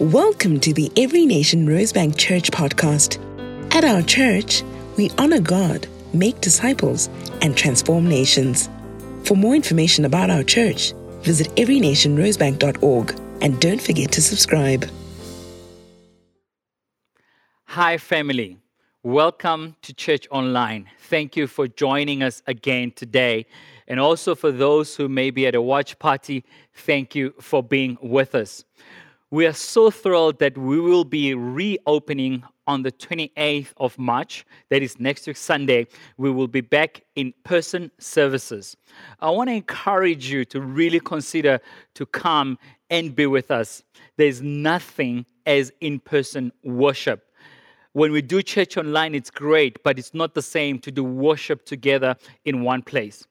Welcome to the Every Nation Rosebank Church podcast. At our church, we honor God, make disciples, and transform nations. For more information about our church, visit everynationrosebank.org and don't forget to subscribe. Hi, family. Welcome to Church Online. Thank you for joining us again today. And also for those who may be at a watch party, thank you for being with us. We are so thrilled that we will be reopening on the 28th of March. That is next week, Sunday. We will be back in person services. I want to encourage you to really consider to come and be with us. There's nothing as in person worship. When we do church online, it's great, but it's not the same to do worship together in one place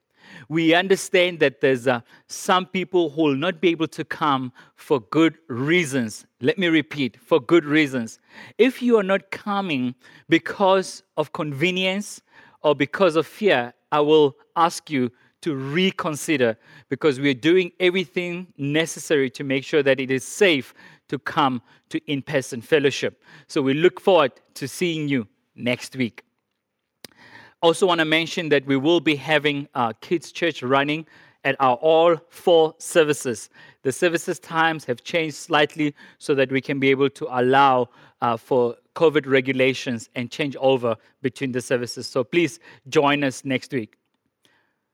we understand that there's uh, some people who will not be able to come for good reasons. Let me repeat for good reasons. If you are not coming because of convenience or because of fear, I will ask you to reconsider because we're doing everything necessary to make sure that it is safe to come to in person fellowship. So we look forward to seeing you next week. Also, want to mention that we will be having uh, kids' church running at our all four services. The services times have changed slightly so that we can be able to allow uh, for COVID regulations and change over between the services. So please join us next week.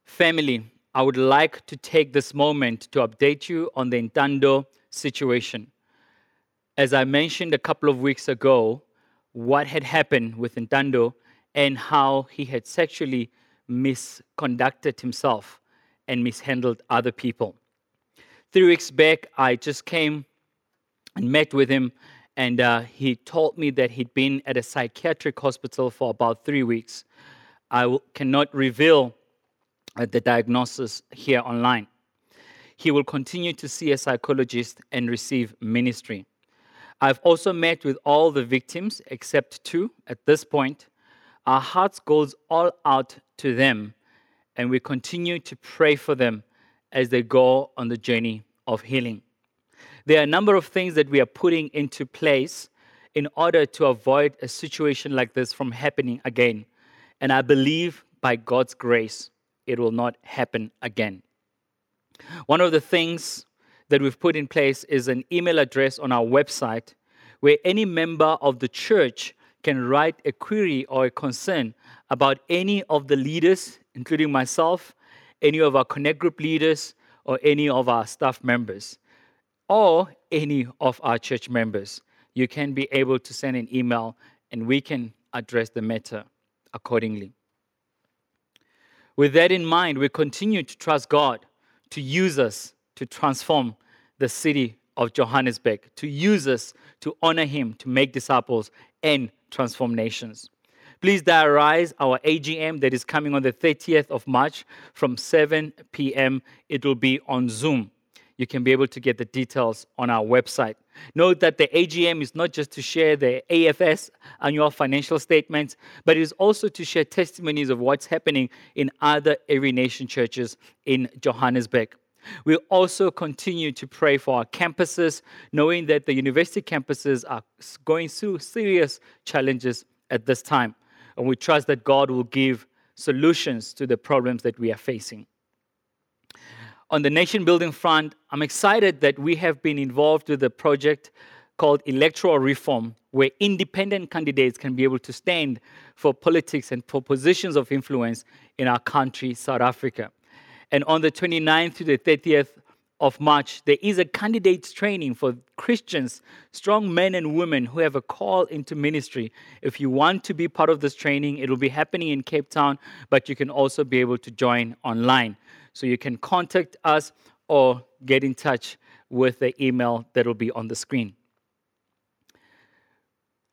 Family, I would like to take this moment to update you on the Ntando situation. As I mentioned a couple of weeks ago, what had happened with Ntando and how he had sexually misconducted himself and mishandled other people. Three weeks back, I just came and met with him, and uh, he told me that he'd been at a psychiatric hospital for about three weeks. I cannot reveal uh, the diagnosis here online. He will continue to see a psychologist and receive ministry. I've also met with all the victims except two at this point our hearts goes all out to them and we continue to pray for them as they go on the journey of healing. There are a number of things that we are putting into place in order to avoid a situation like this from happening again. And I believe by God's grace, it will not happen again. One of the things that we've put in place is an email address on our website where any member of the church can write a query or a concern about any of the leaders, including myself, any of our Connect Group leaders, or any of our staff members, or any of our church members, you can be able to send an email and we can address the matter accordingly. With that in mind, we continue to trust God to use us to transform the city of Johannesburg, to use us to honor Him, to make disciples, and transform nations. Please diarize our AGM that is coming on the 30th of March from 7 p.m. It will be on Zoom. You can be able to get the details on our website. Note that the AGM is not just to share the AFS annual financial statements, but it is also to share testimonies of what's happening in other Every Nation churches in Johannesburg. We'll also continue to pray for our campuses, knowing that the university campuses are going through serious challenges at this time. And we trust that God will give solutions to the problems that we are facing. On the nation building front, I'm excited that we have been involved with a project called Electoral Reform, where independent candidates can be able to stand for politics and for positions of influence in our country, South Africa. And on the 29th to the 30th of March, there is a candidates training for Christians, strong men and women who have a call into ministry. If you want to be part of this training, it will be happening in Cape Town, but you can also be able to join online. So you can contact us or get in touch with the email that will be on the screen.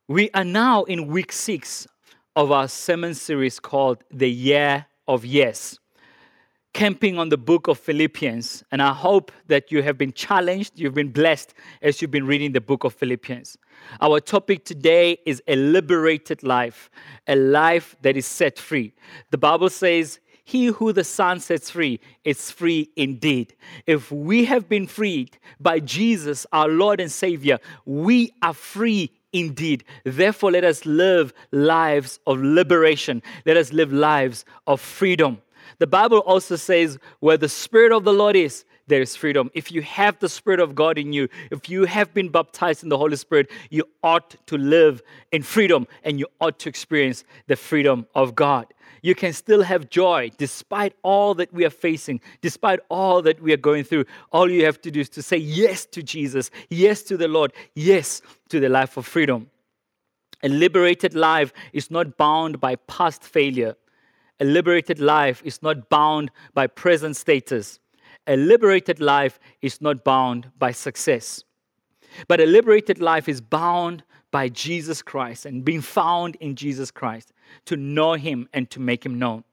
We are now in week six of our sermon series called The Year of Yes camping on the book of Philippians, and I hope that you have been challenged, you've been blessed as you've been reading the book of Philippians. Our topic today is a liberated life, a life that is set free. The Bible says He who the Son sets free is free indeed. If we have been freed by Jesus, our Lord and Savior, we are free indeed. Therefore, let us live lives of liberation. Let us live lives of freedom. The Bible also says, where the Spirit of the Lord is, there is freedom. If you have the Spirit of God in you, if you have been baptized in the Holy Spirit, you ought to live in freedom and you ought to experience the freedom of God. You can still have joy despite all that we are facing, despite all that we are going through. All you have to do is to say yes to Jesus, yes to the Lord, yes to the life of freedom. A liberated life is not bound by past failure. A liberated life is not bound by present status. A liberated life is not bound by success, but a liberated life is bound by Jesus Christ and being found in Jesus Christ to know Him and to make Him known.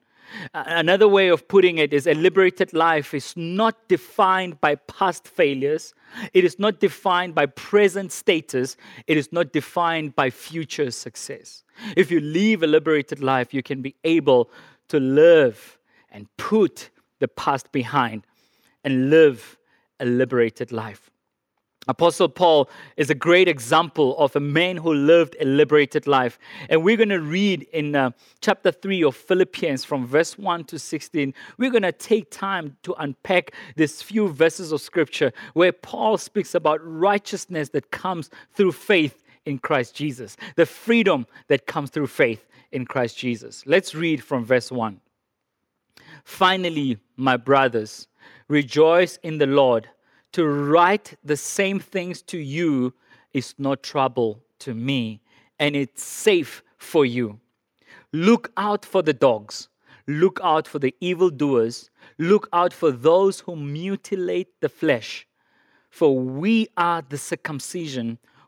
Another way of putting it is a liberated life is not defined by past failures. It is not defined by present status. It is not defined by future success. If you live a liberated life, you can be able to live and put the past behind and live a liberated life. Apostle Paul is a great example of a man who lived a liberated life. And we're going to read in uh, chapter 3 of Philippians from verse 1 to 16. We're going to take time to unpack these few verses of scripture where Paul speaks about righteousness that comes through faith in Christ Jesus, the freedom that comes through faith in Christ Jesus. Let's read from verse 1. Finally, my brothers, Rejoice in the Lord. To write the same things to you is not trouble to me, and it's safe for you. Look out for the dogs. Look out for the evildoers. Look out for those who mutilate the flesh. For we are the circumcision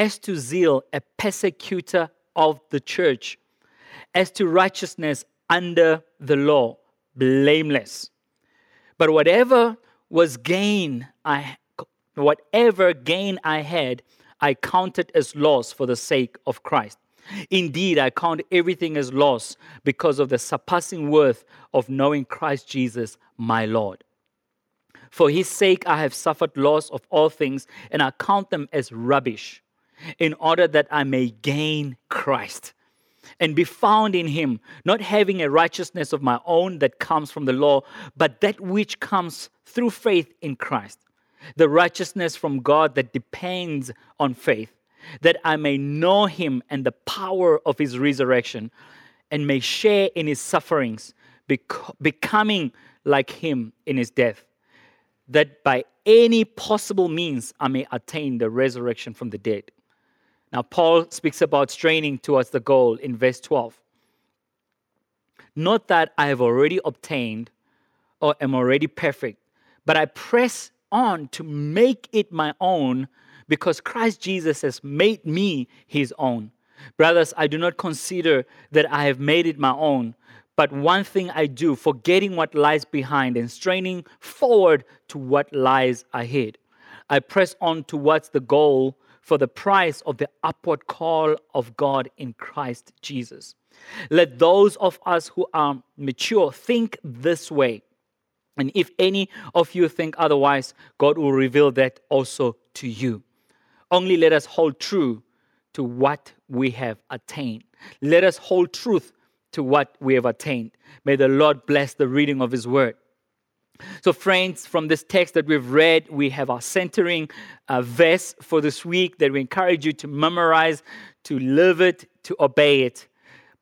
as to zeal, a persecutor of the church, as to righteousness under the law blameless. But whatever was gain I whatever gain I had, I counted as loss for the sake of Christ. Indeed, I count everything as loss because of the surpassing worth of knowing Christ Jesus, my Lord. For his sake, I have suffered loss of all things, and I count them as rubbish, in order that I may gain Christ and be found in him, not having a righteousness of my own that comes from the law, but that which comes through faith in Christ, the righteousness from God that depends on faith, that I may know him and the power of his resurrection, and may share in his sufferings, bec- becoming like him in his death, that by any possible means I may attain the resurrection from the dead. Now, Paul speaks about straining towards the goal in verse 12. Not that I have already obtained or am already perfect, but I press on to make it my own because Christ Jesus has made me his own. Brothers, I do not consider that I have made it my own, but one thing I do, forgetting what lies behind and straining forward to what lies ahead. I press on towards the goal for the price of the upward call of God in Christ Jesus. Let those of us who are mature think this way. And if any of you think otherwise, God will reveal that also to you. Only let us hold true to what we have attained. Let us hold truth to what we have attained. May the Lord bless the reading of His word. So, friends, from this text that we've read, we have our centering uh, verse for this week that we encourage you to memorize, to live it, to obey it.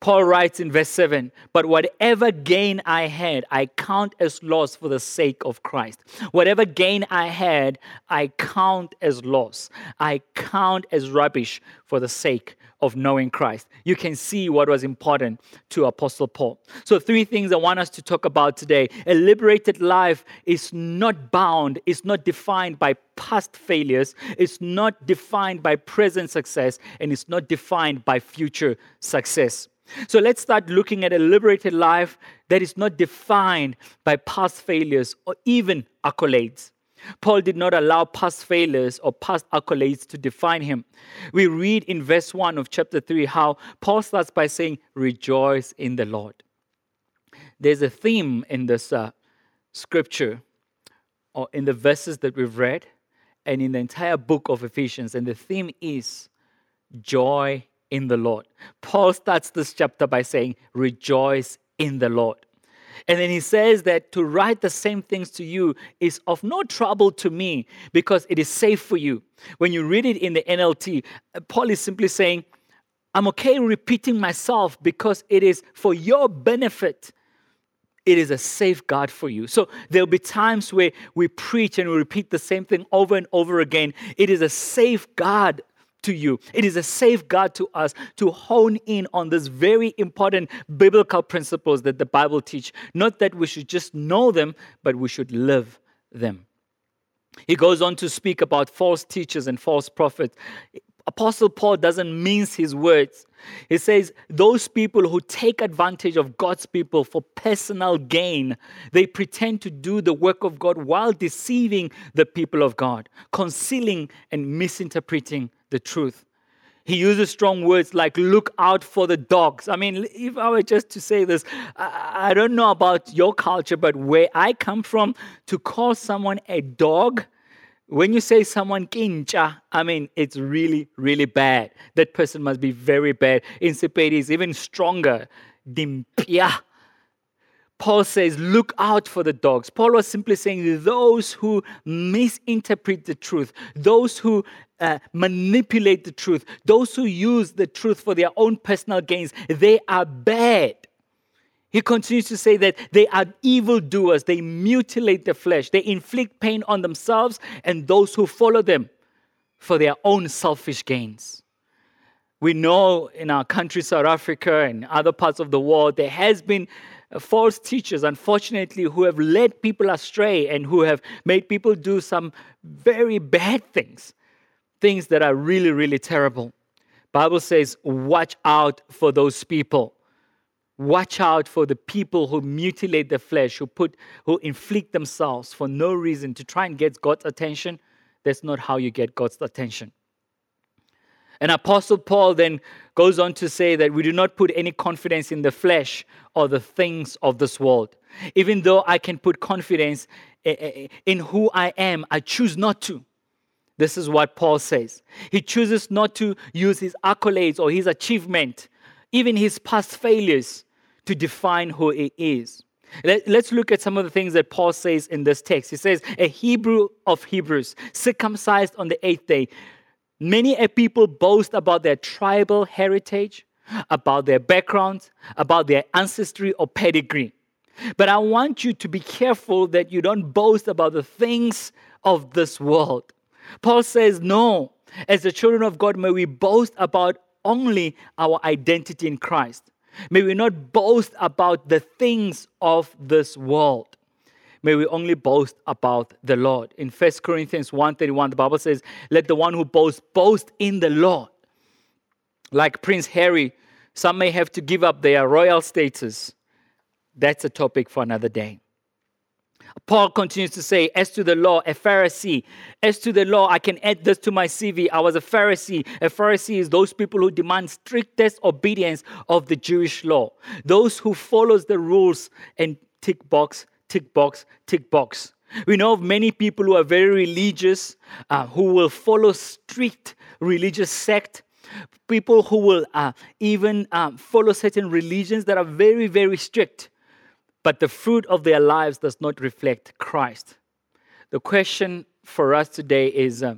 Paul writes in verse 7 But whatever gain I had, I count as loss for the sake of Christ. Whatever gain I had, I count as loss. I count as rubbish for the sake of knowing Christ. You can see what was important to Apostle Paul. So, three things I want us to talk about today. A liberated life is not bound, it's not defined by past failures, it's not defined by present success, and it's not defined by future success. So let's start looking at a liberated life that is not defined by past failures or even accolades. Paul did not allow past failures or past accolades to define him. We read in verse 1 of chapter 3 how Paul starts by saying, Rejoice in the Lord. There's a theme in this uh, scripture or in the verses that we've read and in the entire book of Ephesians, and the theme is joy in the Lord. Paul starts this chapter by saying, Rejoice in the Lord. And then he says that to write the same things to you is of no trouble to me because it is safe for you. When you read it in the NLT, uh, Paul is simply saying, I'm okay repeating myself because it is for your benefit. It is a safeguard for you. So there'll be times where we preach and we repeat the same thing over and over again. It is a safeguard to you. It is a safeguard to us to hone in on these very important biblical principles that the Bible teach. Not that we should just know them, but we should live them. He goes on to speak about false teachers and false prophets. Apostle Paul doesn't mince his words. He says, Those people who take advantage of God's people for personal gain, they pretend to do the work of God while deceiving the people of God, concealing and misinterpreting the truth. He uses strong words like look out for the dogs. I mean, if I were just to say this, I, don't know about your culture, but where I come from, to call someone a dog, when you say someone kincha, I mean, it's really, really bad. That person must be very bad. In Sepedi, is even stronger. Dimpia. Paul says, look out for the dogs. Paul was simply saying those who misinterpret the truth, those who uh, manipulate the truth, those who use the truth for their own personal gains, they are bad. He continues to say that they are evildoers, they mutilate the flesh, they inflict pain on themselves and those who follow them for their own selfish gains. We know in our country, South Africa, and other parts of the world, there has been false teachers, unfortunately, who have led people astray and who have made people do some very bad things, things that are really, really terrible. Bible says, watch out for those people. Watch out for the people who mutilate the flesh, who put, who inflict themselves for no reason to try and get God's attention. That's not how you get God's attention. And Apostle Paul then goes on to say that we do not put any confidence in the flesh or the things of this world. Even though I can put confidence eh, eh, eh, in who I am, I choose not to. This is what Paul says. He chooses not to use his accolades or his achievement, even his past failures, to define who he is. Let's look at some of the things that Paul says in this text. He says, A Hebrew of Hebrews, circumcised on the eighth day, Many a people boast about their tribal heritage, about their background, about their ancestry or pedigree. But I want you to be careful that you don't boast about the things of this world. Paul says, No, as the children of God, may we boast about only our identity in Christ. May we not boast about the things of this world may we only boast about the Lord. In 1 Corinthians 1:31, the Bible says, Let the one who boasts boast in the Lord. Like Prince Harry, some may have to give up their royal status. That's a topic for another day. Paul continues to say, As to the law, a Pharisee. As to the law, I can add this to my CV. I was a Pharisee. A Pharisee is those people who demand strictest obedience of the Jewish law, those who follows the rules and tick box tick box, tick box. We know of many people who are very religious, uh, who will follow strict religious sect, people who will uh, even um, follow certain religions that are very, very strict, but the fruit of their lives does not reflect Christ. The question for us today is uh,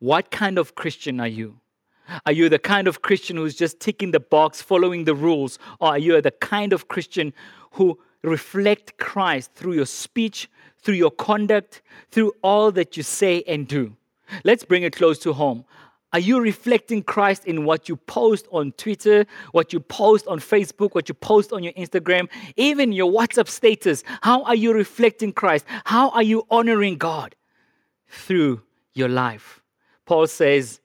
what kind of Christian are you? Are you the kind of Christian who's just ticking the box, following the rules? Or are you the kind of Christian who reflect Christ through your speech, through your conduct, through all that you say and do? Let's bring it close to home. Are you reflecting Christ in what you post on Twitter, what you post on Facebook, what you post on your Instagram, even your WhatsApp status? How are you reflecting Christ? How are you honoring God through your life? Paul says,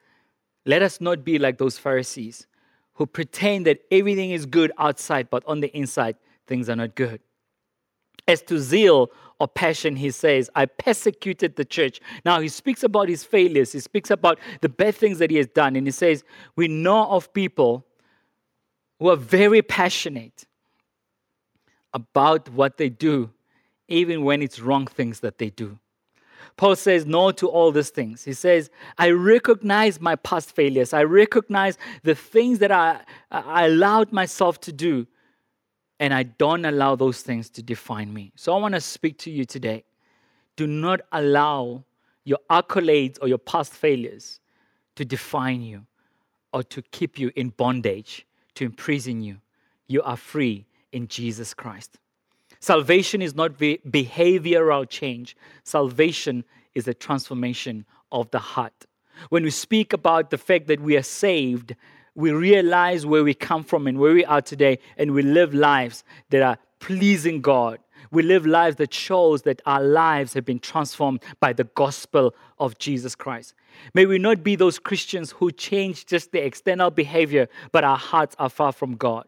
Let us not be like those Pharisees who pretend that everything is good outside, but on the inside, things are not good. As to zeal or passion, he says, I persecuted the church. Now, he speaks about his failures, he speaks about the bad things that he has done, and he says, We know of people who are very passionate about what they do, even when it's wrong things that they do. Paul says no to all these things. He says, I recognize my past failures. I recognize the things that I, I allowed myself to do and I don't allow those things to define me. So I want to speak to you today. Do not allow your accolades or your past failures to define you or to keep you in bondage, to imprison you. You are free in Jesus Christ. Salvation is not behavioral change, salvation is a transformation of the heart. When we speak about the fact that we are saved, we realize where we come from and where we are today, and we live lives that are pleasing God. We live lives that shows that our lives have been transformed by the gospel of Jesus Christ. May we not be those Christians who change just the external behavior, but our hearts are far from God.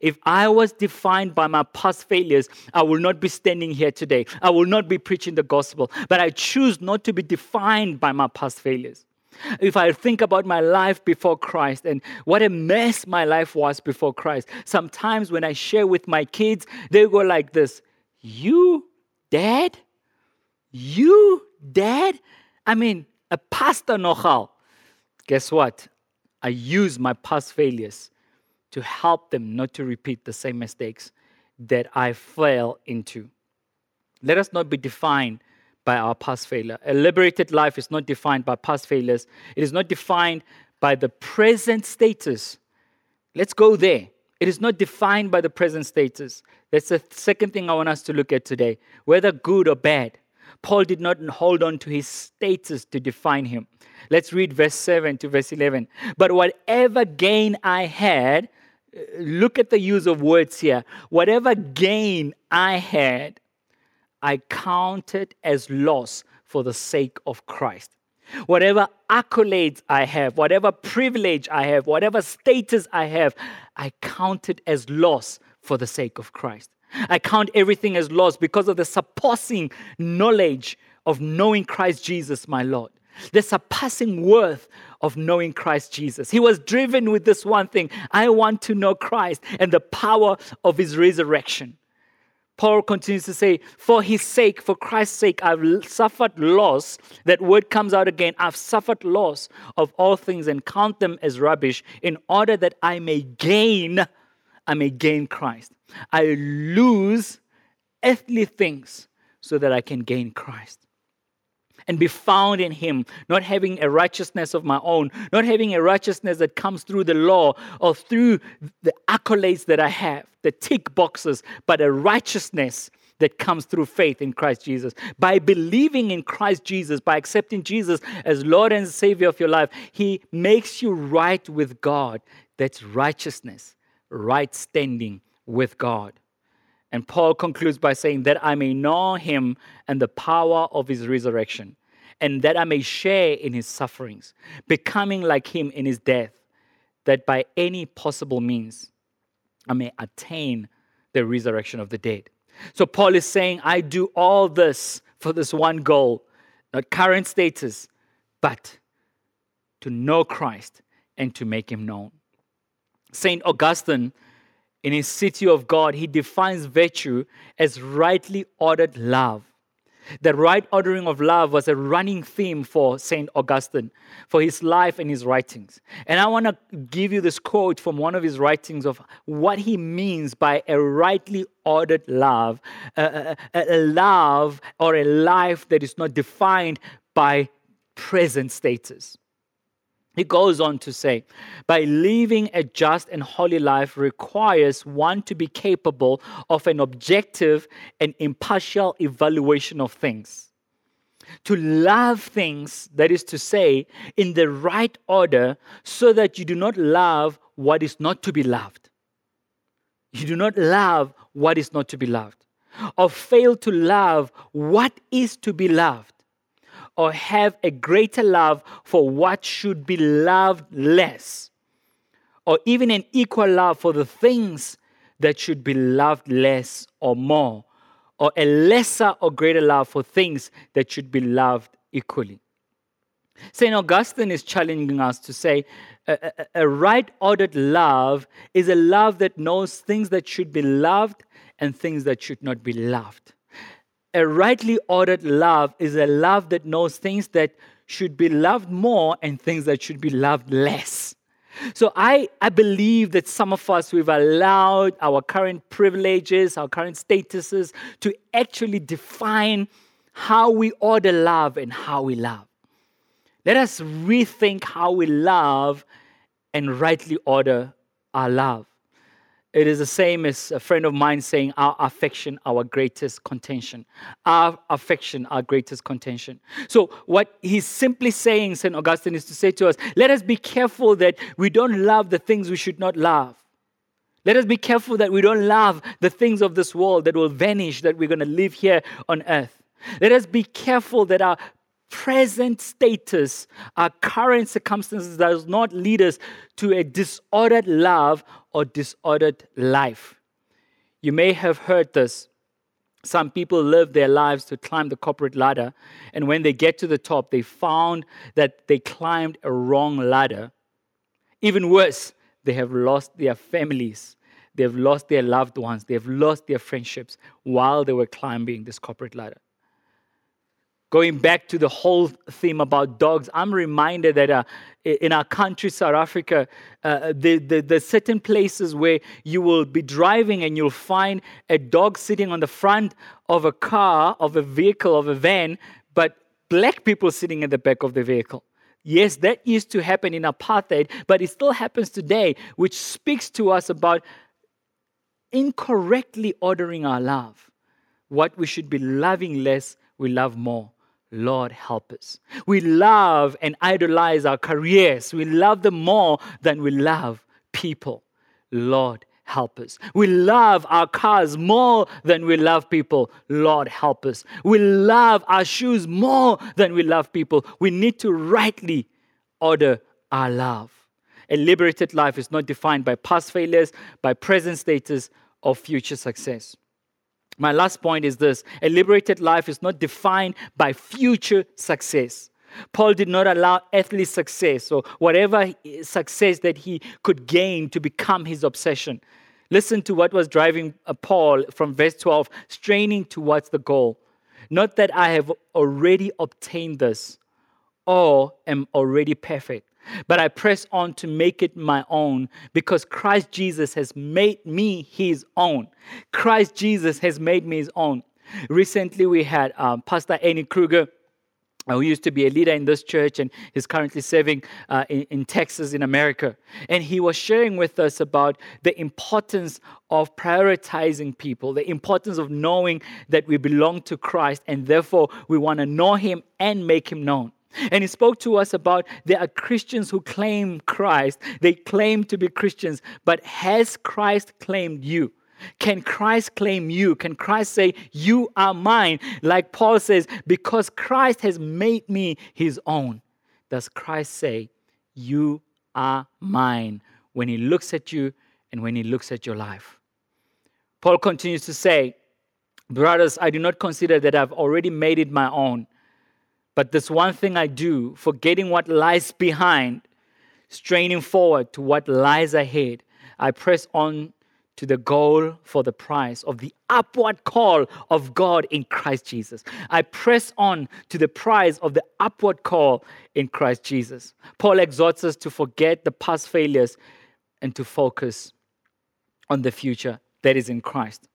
If I was defined by my past failures, I will not be standing here today. I will not be preaching the gospel. But I choose not to be defined by my past failures. If I think about my life before Christ and what a mess my life was before Christ, sometimes when I share with my kids, they go like this You, dad? You, dad? I mean, a pastor nochal. Guess what? I use my past failures to help them not to repeat the same mistakes that I fell into. Let us not be defined by our past failure. A liberated life is not defined by past failures, it is not defined by the present status. Let's go there. It is not defined by the present status. That's the second thing I want us to look at today, whether good or bad. Paul did not hold on to his status to define him. Let's read verse 7 to verse 11. But whatever gain I had, uh, look at the use of words here. Whatever gain I had, I counted it as loss for the sake of Christ. Whatever accolades I have, whatever privilege I have, whatever status I have, I count it as loss for the sake of Christ. I count everything as loss because of the surpassing knowledge of knowing Christ Jesus, my Lord. The surpassing worth of knowing Christ Jesus. He was driven with this one thing I want to know Christ and the power of his resurrection. Paul continues to say, For his sake, for Christ's sake, I've suffered loss. That word comes out again. I've suffered loss of all things and count them as rubbish in order that I may gain, I may gain Christ. I lose earthly things so that I can gain Christ and be found in him, not having a righteousness of my own, not having a righteousness that comes through the law or through the accolades that I have, the tick boxes, but a righteousness that comes through faith in Christ Jesus. By believing in Christ Jesus, by accepting Jesus as Lord and Savior of your life, He makes you right with God. That's righteousness, right standing with God. And Paul concludes by saying, That I may know him and the power of his resurrection, and that I may share in his sufferings, becoming like him in his death, that by any possible means I may attain the resurrection of the dead. So Paul is saying, I do all this for this one goal, not current status, but to know Christ and to make him known. St. Augustine in his City of God, he defines virtue as rightly ordered love. The right ordering of love was a running theme for St. Augustine, for his life and his writings. And I want to give you this quote from one of his writings of what he means by a rightly ordered love, a, a, a love or a life that is not defined by present status. He goes on to say, by living a just and holy life requires one to be capable of an objective and impartial evaluation of things. To love things, that is to say, in the right order, so that you do not love what is not to be loved. You do not love what is not to be loved, or fail to love what is to be loved or have a greater love for what should be loved less, or even an equal love for the things that should be loved less or more, or a lesser or greater love for things that should be loved equally. St. Augustine is challenging us to say a, a, a, right ordered love is a love that knows things that should be loved and things that should not be loved a rightly ordered love is a love that knows things that should be loved more and things that should be loved less. So I, I believe that some of us, we've allowed our current privileges, our current statuses to actually define how we order love and how we love. Let us rethink how we love and rightly order our love. It is the same as a friend of mine saying, Our affection, our greatest contention. Our affection, our greatest contention. So, what he's simply saying, St. Augustine, is to say to us, let us be careful that we don't love the things we should not love. Let us be careful that we don't love the things of this world that will vanish, that we're going to live here on earth. Let us be careful that our present status, our current circumstances does not lead us to a disordered love or disordered life. You may have heard this. Some people live their lives to climb the corporate ladder, and when they get to the top, they found that they climbed a wrong ladder. Even worse, they have lost their families, they've lost their loved ones, they've lost their friendships while they were climbing this corporate ladder going back to the whole theme about dogs, I'm reminded that uh, in our country, South Africa, uh, the, the, the certain places where you will be driving and you'll find a dog sitting on the front of a car, of a vehicle, of a van, but black people sitting at the back of the vehicle. Yes, that used to happen in apartheid, but it still happens today, which speaks to us about incorrectly ordering our love. What we should be loving less, we love more. Lord, help us. We love and idolize our careers. We love them more than we love people. Lord, help us. We love our cars more than we love people. Lord, help us. We love our shoes more than we love people. We need to rightly order our love. A liberated life is not defined by past failures, by present status, or future success. My last point is this a liberated life is not defined by future success. Paul did not allow earthly success or whatever success that he could gain to become his obsession. Listen to what was driving uh, Paul from verse 12, straining towards the goal. Not that I have already obtained this or am already perfect, but I press on to make it my own because Christ Jesus has made me his own. Christ Jesus has made me his own. Recently, we had um, Pastor Annie Kruger. Who used to be a leader in this church and is currently serving uh, in, in Texas, in America. And he was sharing with us about the importance of prioritizing people, the importance of knowing that we belong to Christ and therefore we want to know him and make him known. And he spoke to us about there are Christians who claim Christ. They claim to be Christians, but has Christ claimed you? Can Christ claim you? Can Christ say, You are mine? Like Paul says, because Christ has made me his own. Does Christ say, You are mine when he looks at you and when he looks at your life? Paul continues to say, Brothers, I do not consider that I've already made it my own. But this one thing I do, forgetting what lies behind, straining forward to what lies ahead, I press on to the goal for the prize of the upward call of God in Christ Jesus. I press on to the prize of the upward call in Christ Jesus. Paul exhorts us to forget the past failures and to focus on the future that is in Christ.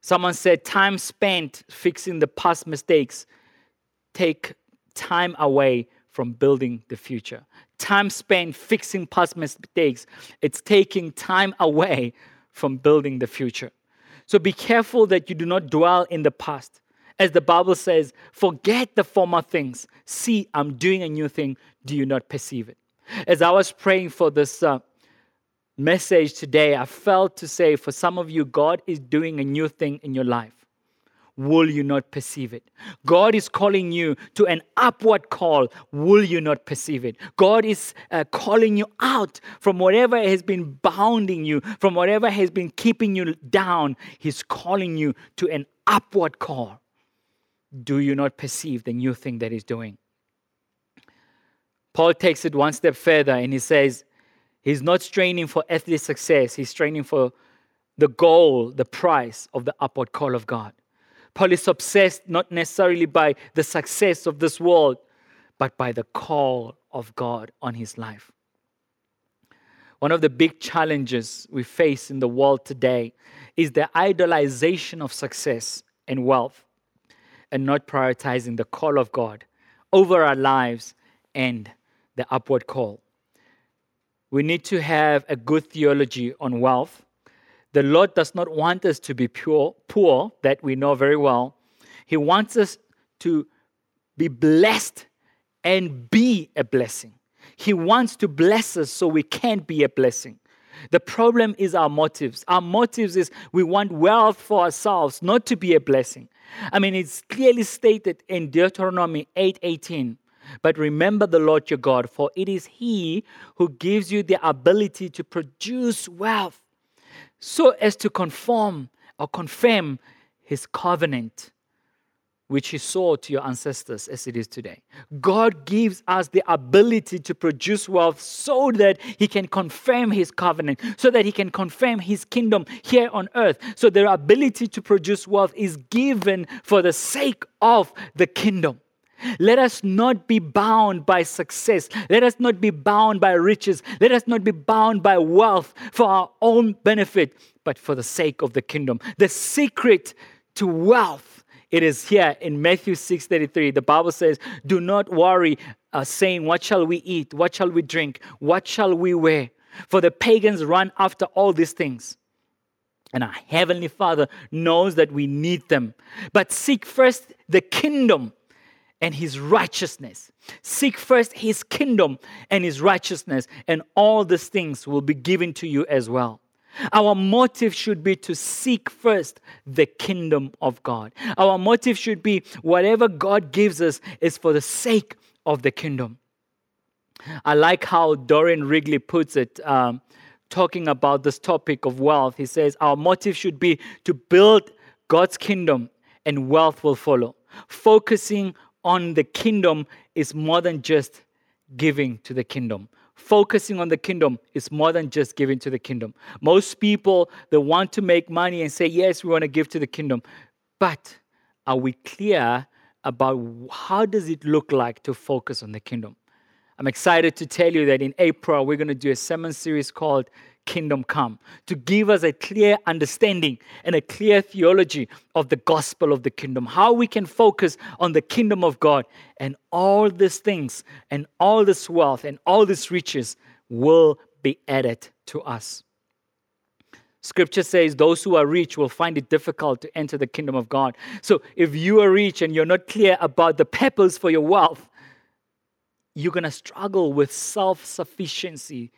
Someone said, Time spent fixing the past mistakes take time away from building the future. time spent fixing past mistakes, it's taking time away from building the future. So be careful that you do not dwell in the past. As the Bible says, forget the former things. See, I'm doing a new thing. Do you not perceive it? As I was praying for this uh, message today, I felt to say for some of you, God is doing a new thing in your life. Will you not perceive it? God is calling you to an upward call. Will you not perceive it? God is uh, calling you out from whatever has been bounding you, from whatever has been keeping you down. He's calling you to an upward call. Do you not perceive the new thing that He's doing? Paul takes it one step further and he says, He's not straining for earthly success, he's straining for the goal, the price of the upward call of God. Paul is obsessed not necessarily by the success of this world, but by the call of God on his life. One of the big challenges we face in the world today is the idolization of success and wealth and not prioritizing the call of God over our lives and the upward call. We need to have a good theology on wealth. The Lord does not want us to be pure, poor, that we know very well. He wants us to be blessed and be a blessing. He wants to bless us so we can be a blessing. The problem is our motives. Our motives is we want wealth for ourselves, not to be a blessing. I mean, it's clearly stated in Deuteronomy 8:18. But remember the Lord your God, for it is He who gives you the ability to produce wealth, so as to conform or confirm His covenant which he saw to your ancestors as it is today. God gives us the ability to produce wealth so that he can confirm his covenant, so that he can confirm his kingdom here on earth. So their ability to produce wealth is given for the sake of the kingdom. Let us not be bound by success. Let us not be bound by riches. Let us not be bound by wealth for our own benefit, but for the sake of the kingdom. The secret to wealth it is here in Matthew 6:33. The Bible says, "Do not worry, uh, saying, What shall we eat? What shall we drink? What shall we wear? For the pagans run after all these things." And our Heavenly Father knows that we need them. But seek first the kingdom and his righteousness. Seek first his kingdom and his righteousness, and all these things will be given to you as well. Our motive should be to seek first the kingdom of God. Our motive should be whatever God gives us is for the sake of the kingdom. I like how Dorian Wrigley puts it, um, talking about this topic of wealth. He says, Our motive should be to build God's kingdom and wealth will follow. Focusing on the kingdom is more than just giving to the kingdom focusing on the kingdom is more than just giving to the kingdom. Most people, they want to make money and say, yes, we want to give to the kingdom. But are we clear about how does it look like to focus on the kingdom? I'm excited to tell you that in April, we're going to do a sermon series called kingdom come, to give us a clear understanding and a clear theology of the gospel of the kingdom, how we can focus on the kingdom of God, and all these things, and all this wealth, and all these riches will be added to us. Scripture says those who are rich will find it difficult to enter the kingdom of God. So if you are rich and you're not clear about the purpose for your wealth, you're going to struggle with self sufficiency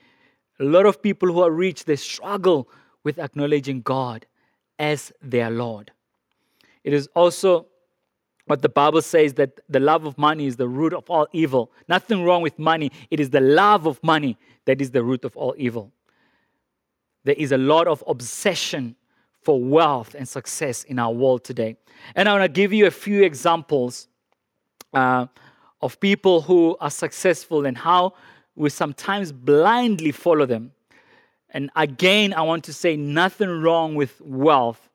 a lot of people who are rich, they struggle with acknowledging God as their Lord. It is also what the Bible says that the love of money is the root of all evil. Nothing wrong with money. It is the love of money that is the root of all evil. There is a lot of obsession for wealth and success in our world today. And I want to give you a few examples uh, of people who are successful and how we sometimes blindly follow them. And again, I want to say nothing wrong with wealth.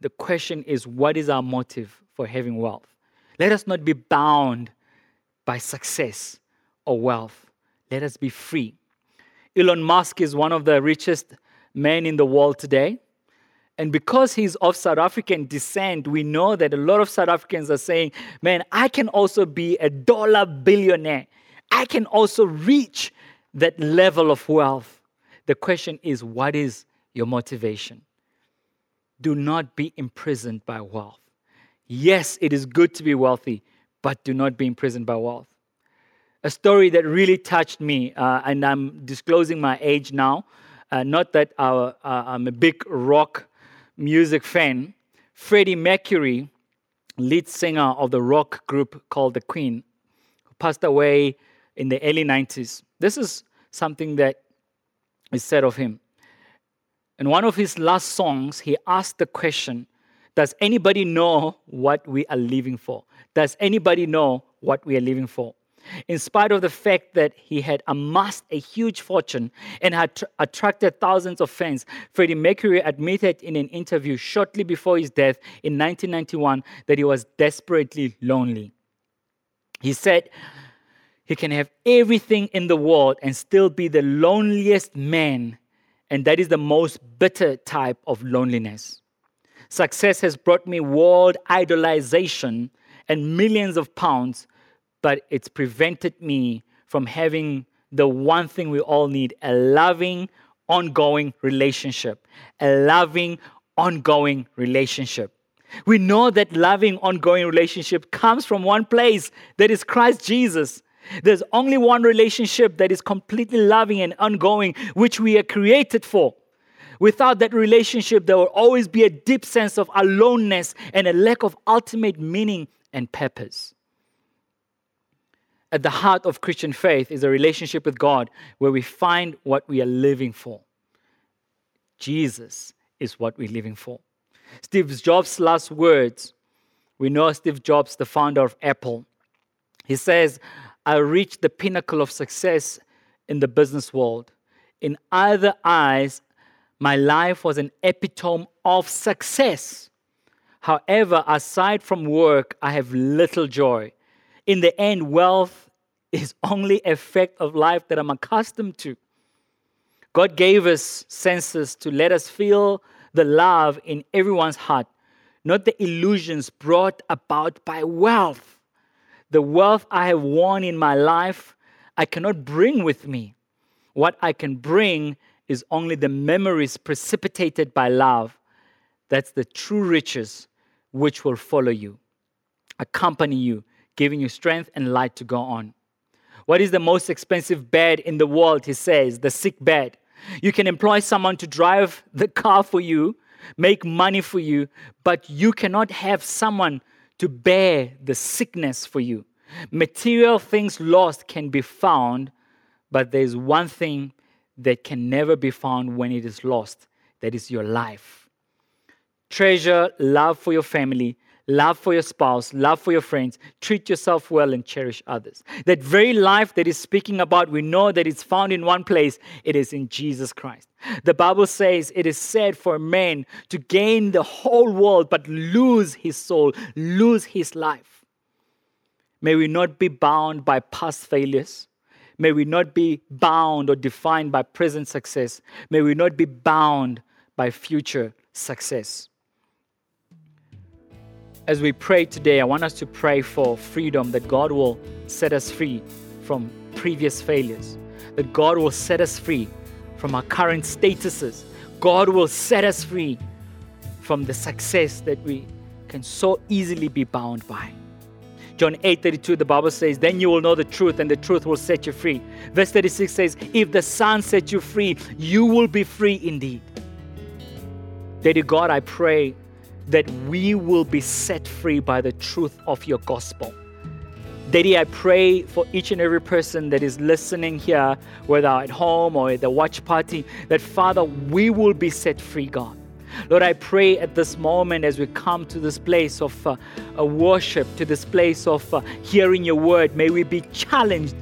The question is, what is our motive for having wealth? Let us not be bound by success or wealth. Let us be free. Elon Musk is one of the richest men in the world today. And because he's of South African descent, we know that a lot of South Africans are saying, man, I can also be a dollar billionaire. I can also reach that level of wealth. The question is, what is your motivation? Do not be imprisoned by wealth. Yes, it is good to be wealthy, but do not be imprisoned by wealth. A story that really touched me, uh, and I'm disclosing my age now. Uh, not that uh, I'm a big rock music fan. Freddie Mercury, lead singer of the rock group called The Queen, passed away in the early 90s. This is something that is said of him. In one of his last songs, he asked the question Does anybody know what we are living for? Does anybody know what we are living for? In spite of the fact that he had amassed a huge fortune and had tr- attracted thousands of fans, Freddie Mercury admitted in an interview shortly before his death in 1991 that he was desperately lonely. He said, he can have everything in the world and still be the loneliest man, and that is the most bitter type of loneliness. Success has brought me world idolization and millions of pounds, but it's prevented me from having the one thing we all need a loving, ongoing relationship. A loving, ongoing relationship. We know that loving, ongoing relationship comes from one place that is Christ Jesus. There's only one relationship that is completely loving and ongoing, which we are created for. Without that relationship, there will always be a deep sense of aloneness and a lack of ultimate meaning and purpose. At the heart of Christian faith is a relationship with God where we find what we are living for. Jesus is what we're living for. Steve Jobs' last words we know Steve Jobs, the founder of Apple. He says, I reached the pinnacle of success in the business world. In other eyes, my life was an epitome of success. However, aside from work, I have little joy. In the end, wealth is only a fact of life that I'm accustomed to. God gave us senses to let us feel the love in everyone's heart, not the illusions brought about by wealth. The wealth I have won in my life, I cannot bring with me. What I can bring is only the memories precipitated by love. That's the true riches which will follow you, accompany you, giving you strength and light to go on. What is the most expensive bed in the world? He says, the sick bed. You can employ someone to drive the car for you, make money for you, but you cannot have someone to bear the sickness for you. Material things lost can be found, but there's one thing that can never be found when it is lost that is your life. Treasure love for your family, love for your spouse, love for your friends, treat yourself well, and cherish others. That very life that is speaking about, we know that it's found in one place it is in Jesus Christ. The Bible says it is said for man to gain the whole world but lose his soul, lose his life. May we not be bound by past failures. May we not be bound or defined by present success. May we not be bound by future success. As we pray today, I want us to pray for freedom that God will set us free from previous failures, that God will set us free from our current statuses. God will set us free from the success that we can so easily be bound by. John 8 32, the Bible says, Then you will know the truth, and the truth will set you free. Verse 36 says, If the Son sets you free, you will be free indeed. Daddy God, I pray that we will be set free by the truth of your gospel. Daddy, I pray for each and every person that is listening here, whether at home or at the watch party, that Father, we will be set free, God. Lord, I pray at this moment as we come to this place of uh, worship, to this place of uh, hearing your word, may we be challenged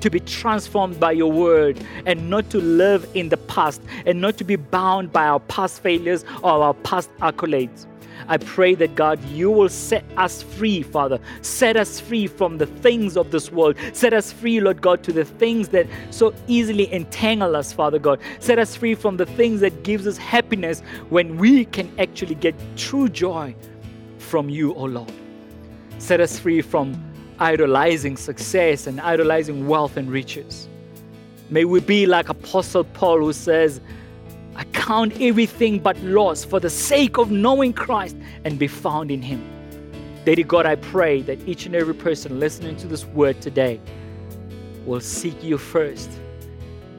to be transformed by your word and not to live in the past and not to be bound by our past failures or our past accolades. I pray that God, you will set us free, Father. Set us free from the things of this world. Set us free, Lord God, to the things that so easily entangle us, Father God. Set us free from the things that gives us happiness when we can actually get true joy from you, O oh Lord. Set us free from idolizing success and idolizing wealth and riches. May we be like Apostle Paul who says, I count everything but loss for the sake of knowing Christ and be found in Him. Daddy God, I pray that each and every person listening to this word today will seek you first.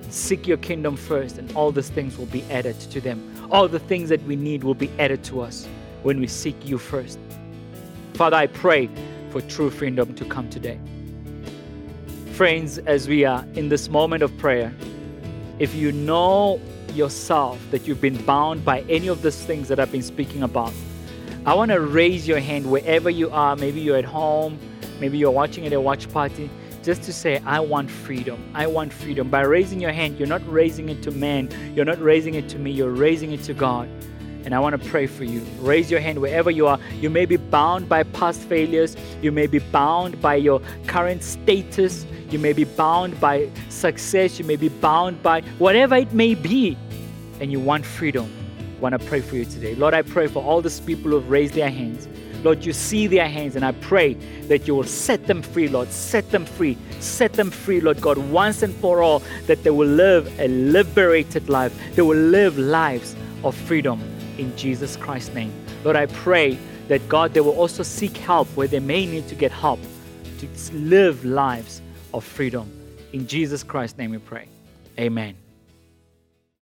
Seek your kingdom first, and all these things will be added to them. All the things that we need will be added to us when we seek you first. Father, I pray for true freedom to come today. Friends, as we are in this moment of prayer, if you know yourself that you've been bound by any of these things that I've been speaking about, I want to raise your hand wherever you are. Maybe you're at home, maybe you're watching at a watch party, just to say, I want freedom. I want freedom. By raising your hand, you're not raising it to man, you're not raising it to me, you're raising it to God. And I want to pray for you. Raise your hand wherever you are. You may be bound by past failures. You may be bound by your current status. You may be bound by success. You may be bound by whatever it may be. And you want freedom. I want to pray for you today. Lord, I pray for all these people who have raised their hands. Lord, you see their hands, and I pray that you will set them free, Lord. Set them free. Set them free, Lord God, once and for all, that they will live a liberated life. They will live lives of freedom in Jesus Christ's name. Lord, I pray that God, they will also seek help where they may need to get help to live lives of freedom. In Jesus Christ's name we pray. Amen.